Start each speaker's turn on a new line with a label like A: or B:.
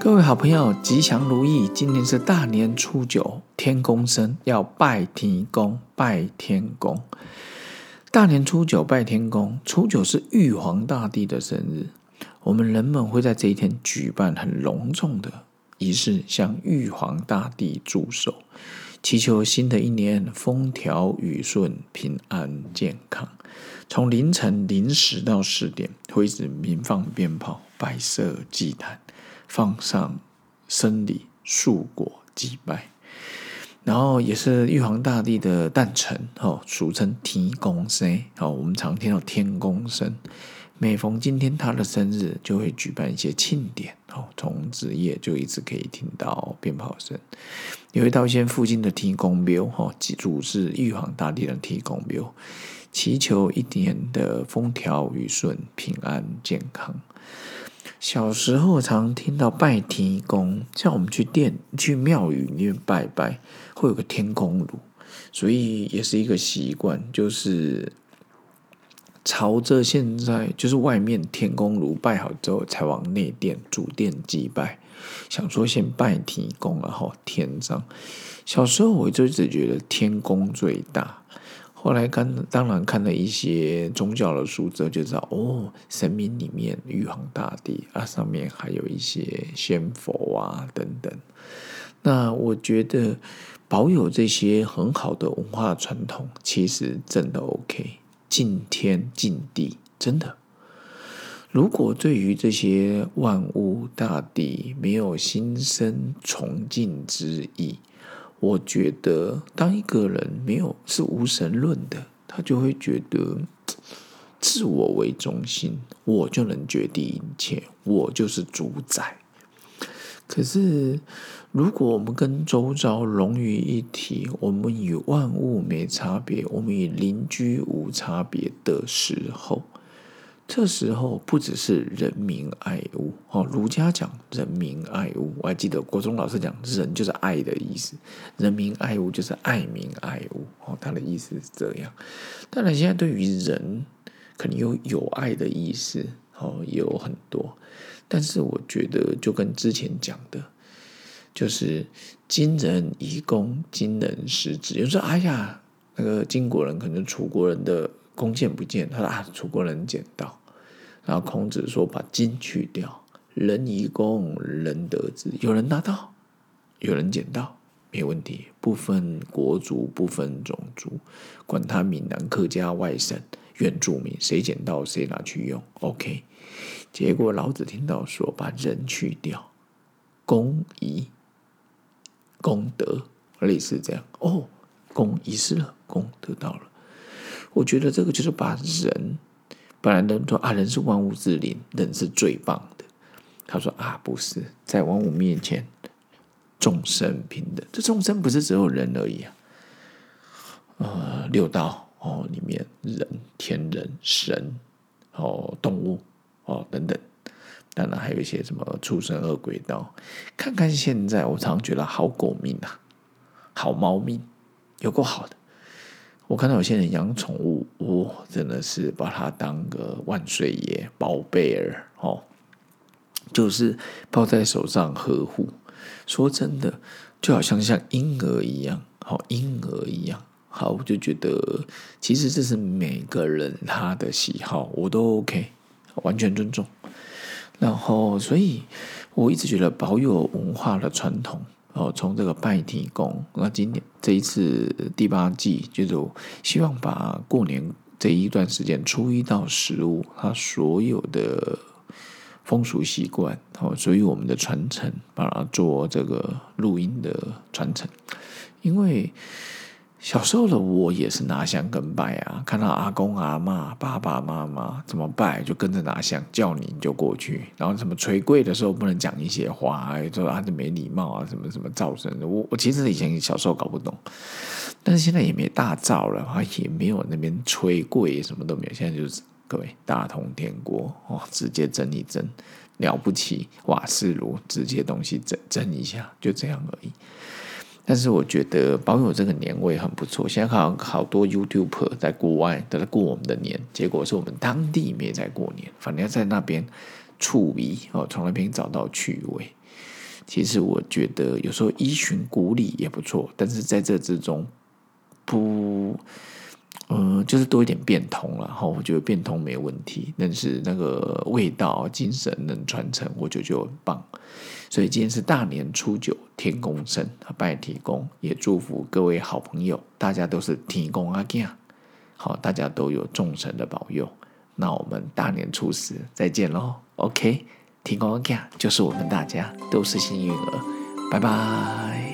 A: 各位好朋友，吉祥如意！今天是大年初九，天公生，要拜天公，拜天公。大年初九拜天公，初九是玉皇大帝的生日，我们人们会在这一天举办很隆重的仪式，向玉皇大帝祝寿，祈求新的一年风调雨顺、平安健康。从凌晨零时到十点，会一直鸣放鞭炮、摆设祭坛。放上生礼、素果祭拜，然后也是玉皇大帝的诞辰，哦，俗称天公生，哦，我们常听到天公生。每逢今天他的生日，就会举办一些庆典，哦，从子夜就一直可以听到鞭炮声，也会到一些附近的天公庙，哦，记住是玉皇大帝的天公庙，祈求一年的风调雨顺、平安健康。小时候常听到拜天公，像我们去殿、去庙宇里面拜拜，会有个天公炉，所以也是一个习惯，就是朝着现在就是外面天公炉拜好之后，才往内殿主殿祭拜。想说先拜天公，然后天上。小时候我就一直觉得天公最大。后来看，当然看了一些宗教的书之后，就知道哦，神明里面玉皇大帝啊，上面还有一些仙佛啊等等。那我觉得保有这些很好的文化传统，其实真的 OK，敬天敬地，真的。如果对于这些万物大地没有心生崇敬之意，我觉得，当一个人没有是无神论的，他就会觉得 自我为中心，我就能决定一切，我就是主宰。可是，如果我们跟周遭融于一体，我们与万物没差别，我们与邻居无差别的时候。这时候不只是人民爱物哦，儒家讲人民爱物，我还记得国中老师讲人就是爱的意思，人民爱物就是爱民爱物哦，他的意思是这样。当然，现在对于人肯定有有爱的意思哦，也有很多，但是我觉得就跟之前讲的，就是今人以公，今人失之。有时候，哎呀，那个金国人可能楚国人的弓箭不见，他说啊，楚国人捡到。然后孔子说：“把金去掉，人以公，人得之。有人拿到，有人捡到，没问题。不分国族，不分种族，管他闽南、客家、外省、原住民，谁捡到谁拿去用。OK。结果老子听到说：把人去掉，公仪、功德，类似这样。哦，公遗失了，公得到了。我觉得这个就是把人。”本来人说啊，人是万物之灵，人是最棒的。他说啊，不是，在万物面前，众生平等。这众生不是只有人而已啊，呃，六道哦，里面人、天人、神哦，动物哦等等，当然还有一些什么畜生、恶鬼道。看看现在，我常觉得好狗命啊，好猫命，有够好的。我看到有些人养宠物，哦，真的是把它当个万岁爷、宝贝儿哦，就是抱在手上呵护。说真的，就好像像婴儿一样，好婴儿一样。好，我就觉得其实这是每个人他的喜好，我都 OK，完全尊重。然后，所以我一直觉得保有文化的传统。哦，从这个拜天公，那今年这一次第八季，就是希望把过年这一段时间，初一到十五，它所有的风俗习惯，哦，所以我们的传承，把它做这个录音的传承，因为。小时候的我也是拿香跟拜啊，看到阿公阿妈、爸爸妈妈怎么拜，就跟着拿香，叫你就过去。然后什么捶跪的时候不能讲一些话，说啊这没礼貌啊，什么什么噪声的。我我其实以前小时候搞不懂，但是现在也没大灶了，啊也没有那边捶跪，什么都没有。现在就是各位大同天国哦，直接蒸一蒸，了不起瓦斯炉直接东西蒸蒸一下，就这样而已。但是我觉得保有这个年味很不错。现在好像好多 YouTuber 在国外都在过我们的年，结果是我们当地没在过年，反正要在那边处理哦，从那边找到趣味。其实我觉得有时候依循古礼也不错，但是在这之中不。嗯，就是多一点变通了哈，我觉得变通没问题，但是那个味道、精神能传承，我觉得就很棒。所以今天是大年初九，天公生，拜天公，也祝福各位好朋友，大家都是天公阿囝，好，大家都有众神的保佑。那我们大年初十再见喽，OK，天公阿囝就是我们大家都是幸运儿，拜拜。